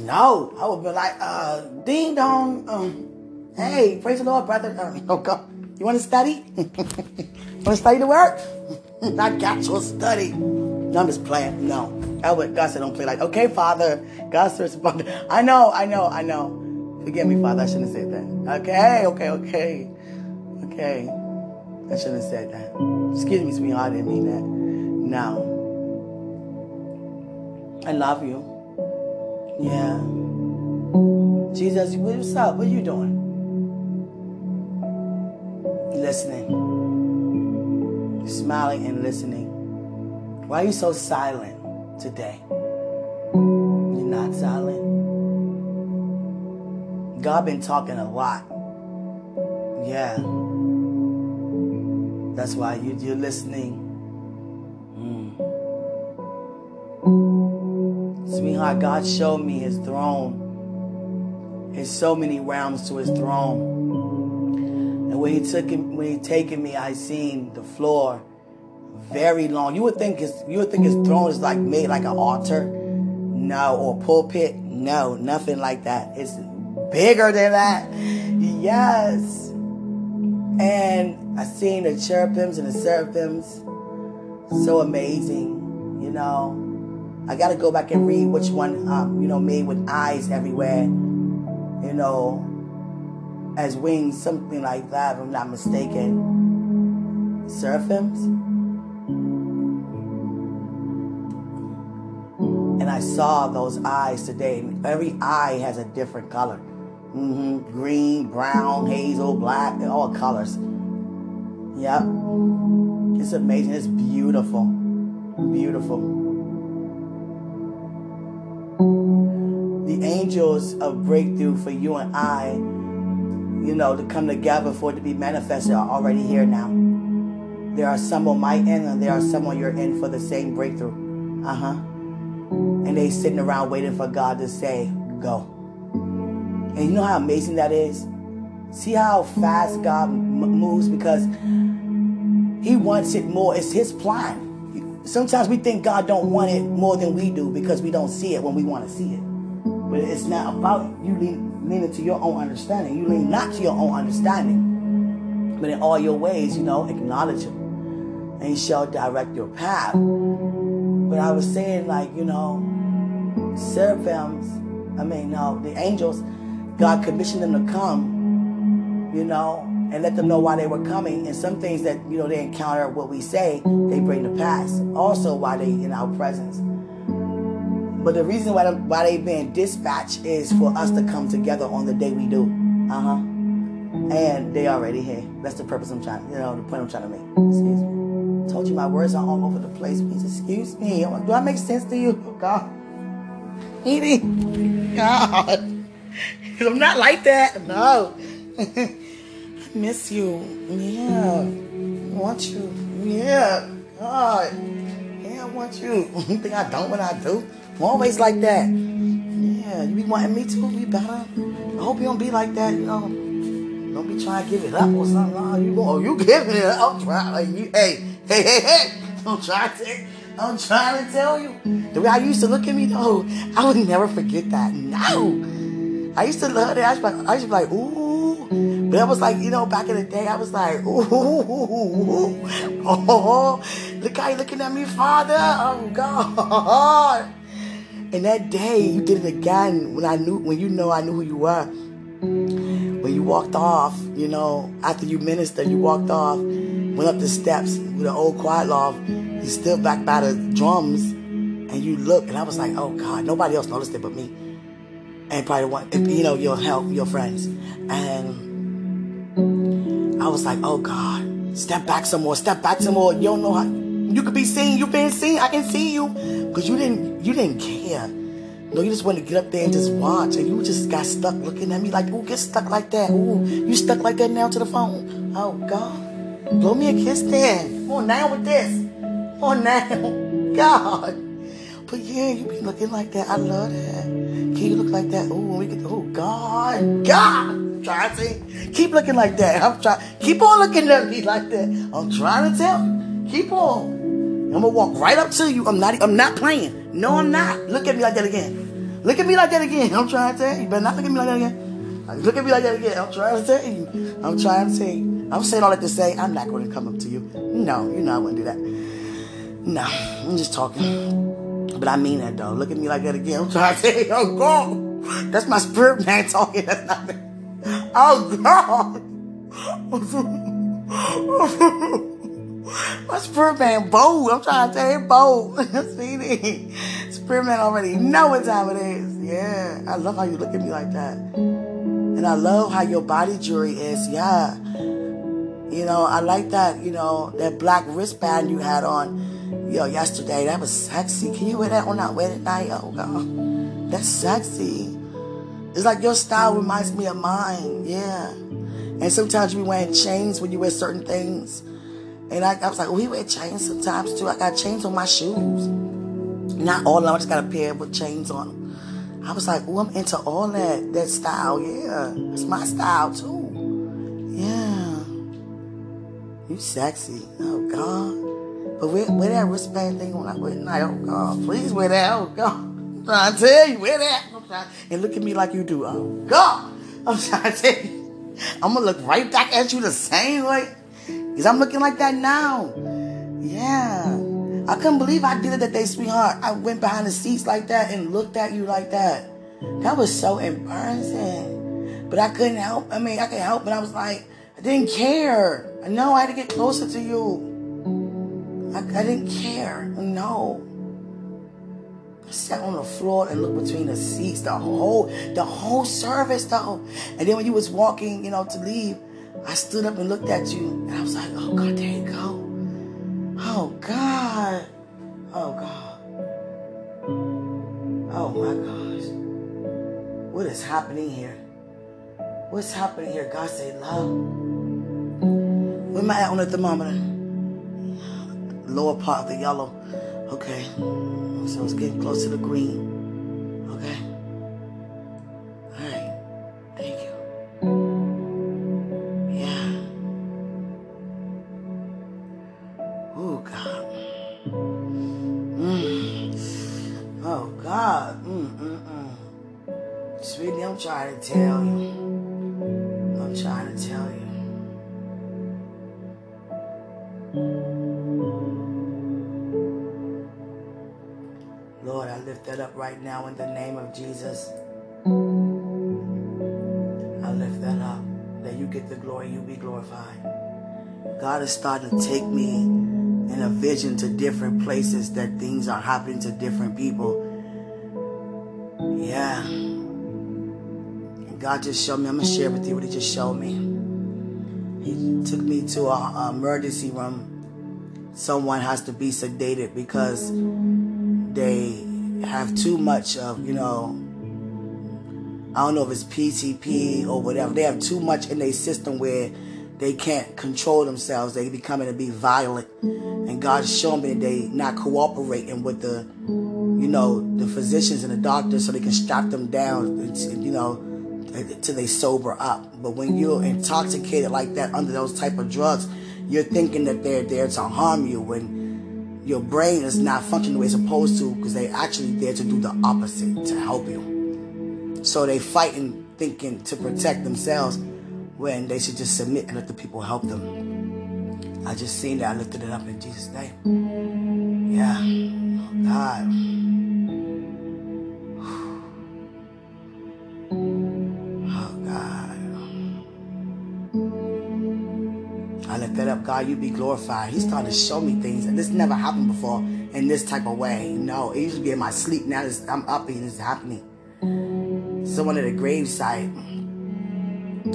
No, I would be like, uh, ding dong. Um, hey, praise the Lord, brother. Uh, oh, God. You want to study? to study the word? Got your study. No, I'm just playing. No. I would, God said, don't play like, okay, Father. God says, I know, I know, I know. Forgive me, Father. I shouldn't have said that. Okay, okay, okay. Okay. I shouldn't have said that. Excuse me, sweetheart. I didn't mean that. No. I love you. Yeah. Jesus, what's up? What are you doing? Listening. Smiling and listening. Why are you so silent today? You're not silent. God been talking a lot. Yeah. That's why you, you're listening. Mm. Sweetheart, God showed me his throne. There's so many realms to his throne. And when he took him, when he taken me, I seen the floor very long. You would think his you would think his throne is like made like an altar, no, or pulpit, no, nothing like that. It's bigger than that. Yes. And I seen the cherubims and the seraphims. So amazing, you know. I got to go back and read which one, um, you know, made with eyes everywhere, you know, as wings, something like that, if I'm not mistaken. Seraphims? And I saw those eyes today. Every eye has a different color. Mm-hmm. Green, brown, hazel, black, all colors. Yep. It's amazing. It's beautiful. Beautiful. The angels of breakthrough for you and I, you know, to come together for it to be manifested are already here now. There are some on my end and there are some on your end for the same breakthrough. Uh huh. And they sitting around waiting for God to say, go. And you know how amazing that is? See how fast God m- moves because He wants it more. It's His plan. Sometimes we think God don't want it more than we do because we don't see it when we want to see it. But it's not about you to your own understanding. You lean not to your own understanding, but in all your ways, you know, acknowledge Him, and He shall direct your path. But I was saying, like, you know, seraphims, I mean, no, the angels, God commissioned them to come, you know, and let them know why they were coming. And some things that, you know, they encounter what we say, they bring to pass. Also, why they in our presence. But the reason why, why they dispatched is for us to come together on the day we do. Uh huh. And they already here. That's the purpose I'm trying, you know, the point I'm trying to make. Excuse me. Told you my words are all over the place. Please excuse me. Do I make sense to you? God. Edie. God. I'm not like that. No. I miss you. Yeah. I want you. Yeah. God. Yeah, I want you. You think I don't when I do? Always like that. Yeah, you be wanting me to be better. I hope you don't be like that, you know. Don't be trying to give it up or something. You oh, you giving it up. I'm trying like you hey, hey, hey, hey. I'm trying to I'm trying to tell you. The way I used to look at me though, I would never forget that. No. I used to love that. I used to be like, I be like ooh. But I was like, you know, back in the day, I was like, ooh, oh, look how you looking at me, Father. Oh God. And that day you did it again when I knew when you know I knew who you were. When you walked off, you know, after you ministered, you walked off, went up the steps with an old quiet loft, you stood back by the drums and you looked and I was like, oh God, nobody else noticed it but me. And probably one you know, your help, your friends. And I was like, oh God, step back some more, step back some more. You don't know how you could be seen, you've been seen, I can see you. Because you didn't you didn't care. No, you just wanted to get up there and just watch, and you just got stuck looking at me like, "Ooh, get stuck like that. Ooh, you stuck like that now to the phone. Oh God, blow me a kiss then. On now with this. On now, God. But yeah, you be looking like that. I love that. Can you look like that? Ooh, we get. Oh God, God. Trying to see. Keep looking like that. I'm trying. Keep on looking at me like that. I'm trying to tell. Keep on. I'm gonna walk right up to you. I'm not. I'm not playing. No, I'm not. Look at me like that again. Look at me like that again. I'm trying to tell you. Better not look at me like that again. Look at me like that again. I'm trying to tell you. I'm trying to tell you. I'm saying all that to say I'm not going to come up to you. No, you know I wouldn't do that. No, I'm just talking. But I mean that though. Look at me like that again. I'm trying to tell you. Oh God, that's my spirit man talking. That's not me. Oh God. My Spirit man bold. I'm trying to tell you bold. See, Spirit man already know what time it is. Yeah. I love how you look at me like that. And I love how your body jewelry is. Yeah. You know, I like that, you know, that black wristband you had on, yo, yesterday. That was sexy. Can you wear that on that wedding night? Oh, God. That's sexy. It's like your style reminds me of mine. Yeah. And sometimes you be wearing chains when you wear certain things. And I, I was like, oh, he wear chains sometimes too. I got chains on my shoes. Not all of them. I just got a pair with chains on them. I was like, oh, I'm into all that that style. Yeah, it's my style too. Yeah. You sexy. Oh God. But wear, wear that wristband thing when on like night. Oh God. Please wear that. Oh God. I'm trying to tell you, wear that. And look at me like you do. Oh God. I'm trying to tell you. I'm gonna look right back at you the same way. Because I'm looking like that now. Yeah. I couldn't believe I did it that day, sweetheart. I went behind the seats like that and looked at you like that. That was so embarrassing. But I couldn't help. I mean, I could help, but I was like, I didn't care. I know I had to get closer to you. I, I didn't care. No. I sat on the floor and looked between the seats the whole the whole service though. And then when you was walking, you know, to leave, I stood up and looked at you, and I was like, oh God, there you go. Oh God. Oh God. Oh my gosh. What is happening here? What's happening here? God say love. Where am I at on the thermometer? Lower part of the yellow. Okay. So it's getting close to the green. Right now in the name of Jesus. I lift that up. That you get the glory, you be glorified. God is starting to take me in a vision to different places that things are happening to different people. Yeah. God just showed me, I'm going to share with you what He just showed me. He took me to a, a emergency room. Someone has to be sedated because they have too much of, you know, I don't know if it's PCP or whatever. They have too much in their system where they can't control themselves. They becoming to be violent. And God's showing me that they not cooperating with the, you know, the physicians and the doctors so they can strap them down, you know, till they sober up. But when you're intoxicated like that under those type of drugs, you're thinking that they're there to harm you when your brain is not functioning the way it's supposed to because they're actually there to do the opposite, to help you. So they fighting thinking to protect themselves when they should just submit and let the people help them. I just seen that. I lifted it up in Jesus' name. Yeah. Oh. God, you be glorified. He started to show me things. And this never happened before in this type of way. No, it used to be in my sleep. Now I'm up and it's happening. Someone at a gravesite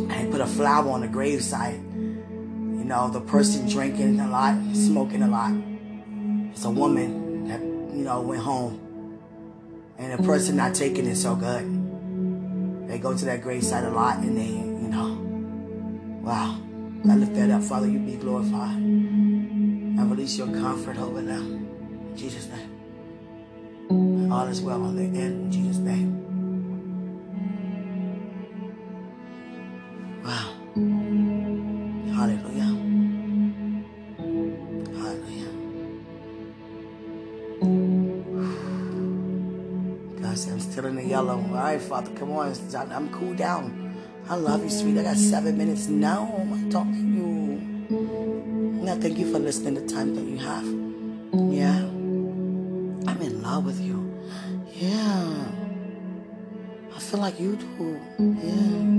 and put a flower on the gravesite. You know, the person drinking a lot, smoking a lot. It's a woman that, you know, went home. And the person not taking it so good. They go to that gravesite a lot and they, you know, wow. I lift that up, Father, you be glorified. I release your comfort over them. In Jesus' name. All is well on the end, in Jesus' name. Wow. Hallelujah. Hallelujah. God said, I'm still in the yellow. All right, Father, come on. I'm cool down. I love you, sweet. I got seven minutes now. Oh, I'm talking to you. Now, thank you for listening the time that you have. Yeah. I'm in love with you. Yeah. I feel like you do. Yeah.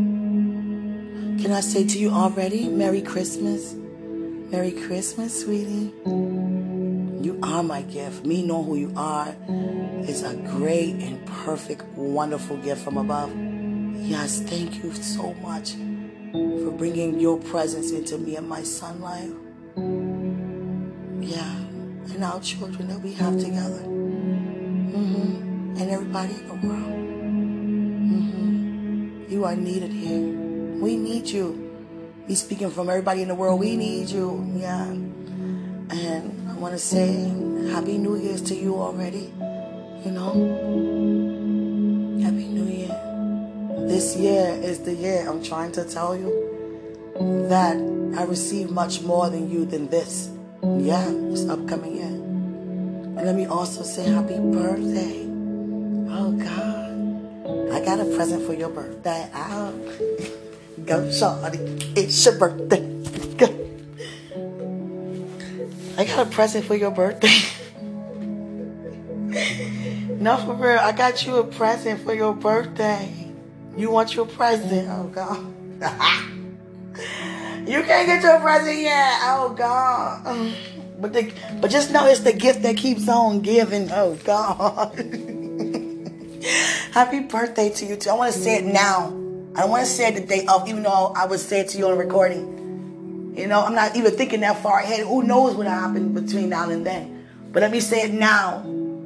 Can I say to you already, Merry Christmas? Merry Christmas, sweetie. You are my gift. Me know who you are is a great and perfect, wonderful gift from above. Yes, thank you so much for bringing your presence into me and my son life. Yeah, and our children that we have together. Mm-hmm. And everybody in the world. Mm-hmm. You are needed here. We need you. We speaking from everybody in the world. We need you. Yeah. And I want to say Happy New Year's to you already. You know? This year is the year I'm trying to tell you. that I receive much more than you than this. Yeah, it's upcoming year. And let me also say happy birthday. Oh God. I got a present for your birthday. Oh. Go shorty. It's your birthday. I got a present for your birthday. no, for real. I got you a present for your birthday. You want your present? Oh God. you can't get your present yet. Oh God. But the, but just know it's the gift that keeps on giving. Oh God. Happy birthday to you too. I want to say it now. I don't want to say it the day of, even though I would say it to you on a recording. You know, I'm not even thinking that far ahead. Who knows what happened between now and then? But let me say it now.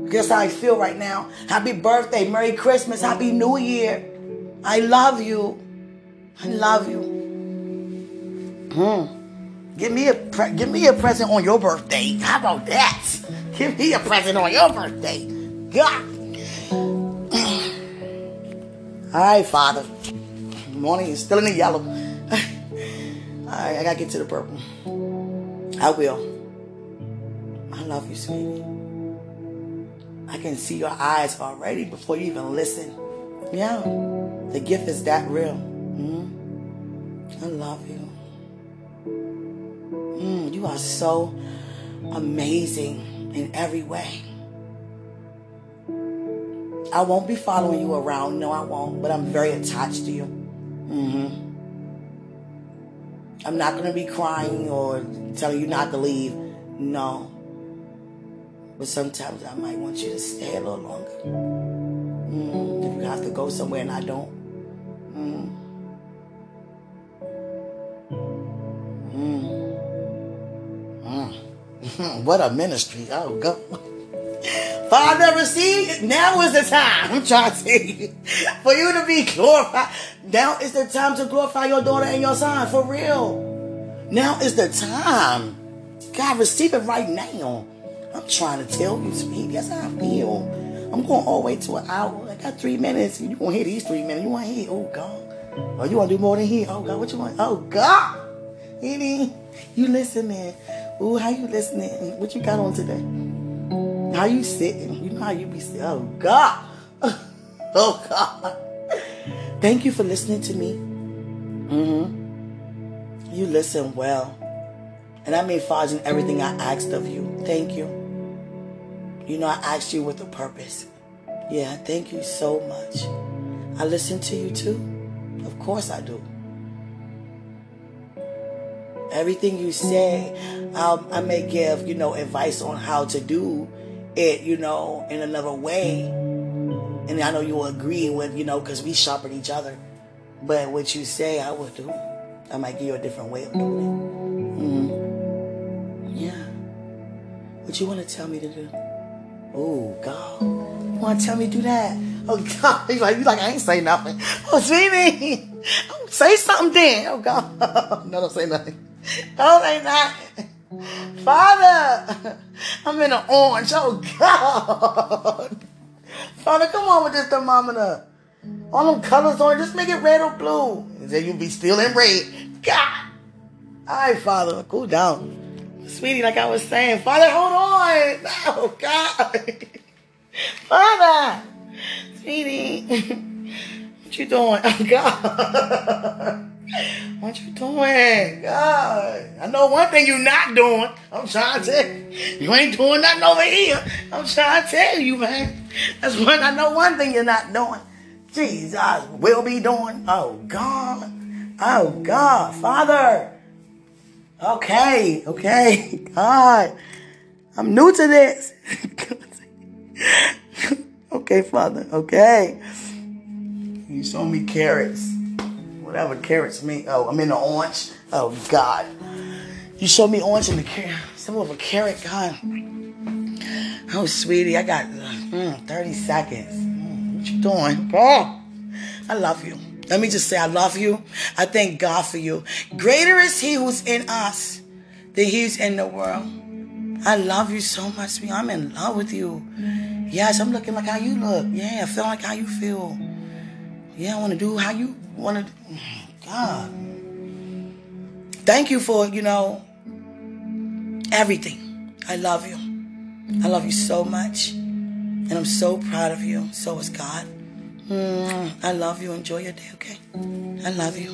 Guess how I feel right now. Happy birthday, Merry Christmas, Happy New Year. I love you. I love you. Hmm. Give me a pre- give me a present on your birthday. How about that? Give me a present on your birthday. God. All right, Father. Morning is still in the yellow. All right, I gotta get to the purple. I will. I love you, sweetie. I can see your eyes already before you even listen. Yeah, the gift is that real. Mm-hmm. I love you. Mm, you are so amazing in every way. I won't be following you around. No, I won't. But I'm very attached to you. Mm-hmm. I'm not going to be crying or telling you not to leave. No. But sometimes I might want you to stay a little longer. Mm, you have to go somewhere and I don't. Mm. Mm. what a ministry. Oh, go. Father, receive. Now is the time. I'm trying to you. For you to be glorified. Now is the time to glorify your daughter and your son. For real. Now is the time. God, receive it right now. I'm trying to tell you, sweet. That's how I feel. I'm going all the way to an hour. Got three minutes. You to hear these three minutes. You want to hear, oh, God. Oh, you want to do more than here? Oh, God, what you want? Oh, God. You listening. Ooh, how you listening? What you got on today? How you sitting? You know how you be sitting. Oh, God. Oh, God. Thank you for listening to me. Mm-hmm. You listen well. And I made far in everything I asked of you. Thank you. You know, I asked you with a purpose. Yeah, thank you so much. I listen to you too. Of course I do. Everything you say, um, I may give, you know, advice on how to do it, you know, in another way. And I know you will agree with, you know, because we sharpen each other. But what you say, I will do. I might give you a different way of doing it. Mm-hmm. Yeah. What you want to tell me to do? Oh, God. Want to tell me to do that? Oh, God. You like, you like, I ain't say nothing. Oh, sweetie. Say something then. Oh, God. no, don't say nothing. Don't say nothing. Father, I'm in an orange. Oh, God. Father, come on with this thermometer. All them colors on it, just make it red or blue. And then you'll be still in red. God. All right, Father, cool down. Sweetie, like I was saying, Father, hold on. Oh, God. Father. Sweetie. What you doing? Oh, God. What you doing? God. I know one thing you're not doing. I'm trying to tell you. You ain't doing nothing over here. I'm trying to tell you, man. That's one I know one thing you're not doing. Jesus will be doing. Oh God. Oh God. Father. Okay. Okay. God. I'm new to this. okay, Father. Okay. You show me carrots. Whatever carrots mean. Oh, I'm in the orange. Oh God. You showed me orange and the carrot. Some of a carrot, God. Oh, sweetie, I got mm, 30 seconds. Mm, what you doing? Oh, I love you. Let me just say, I love you. I thank God for you. Greater is He who's in us than He's in the world. I love you so much. I'm in love with you. Yes, I'm looking like how you look. Yeah, feeling like how you feel. Yeah, I want to do how you want to. God. thank you for, you know, everything. I love you. I love you so much. And I'm so proud of you. So is God. Mm, I love you. Enjoy your day, okay? I love you.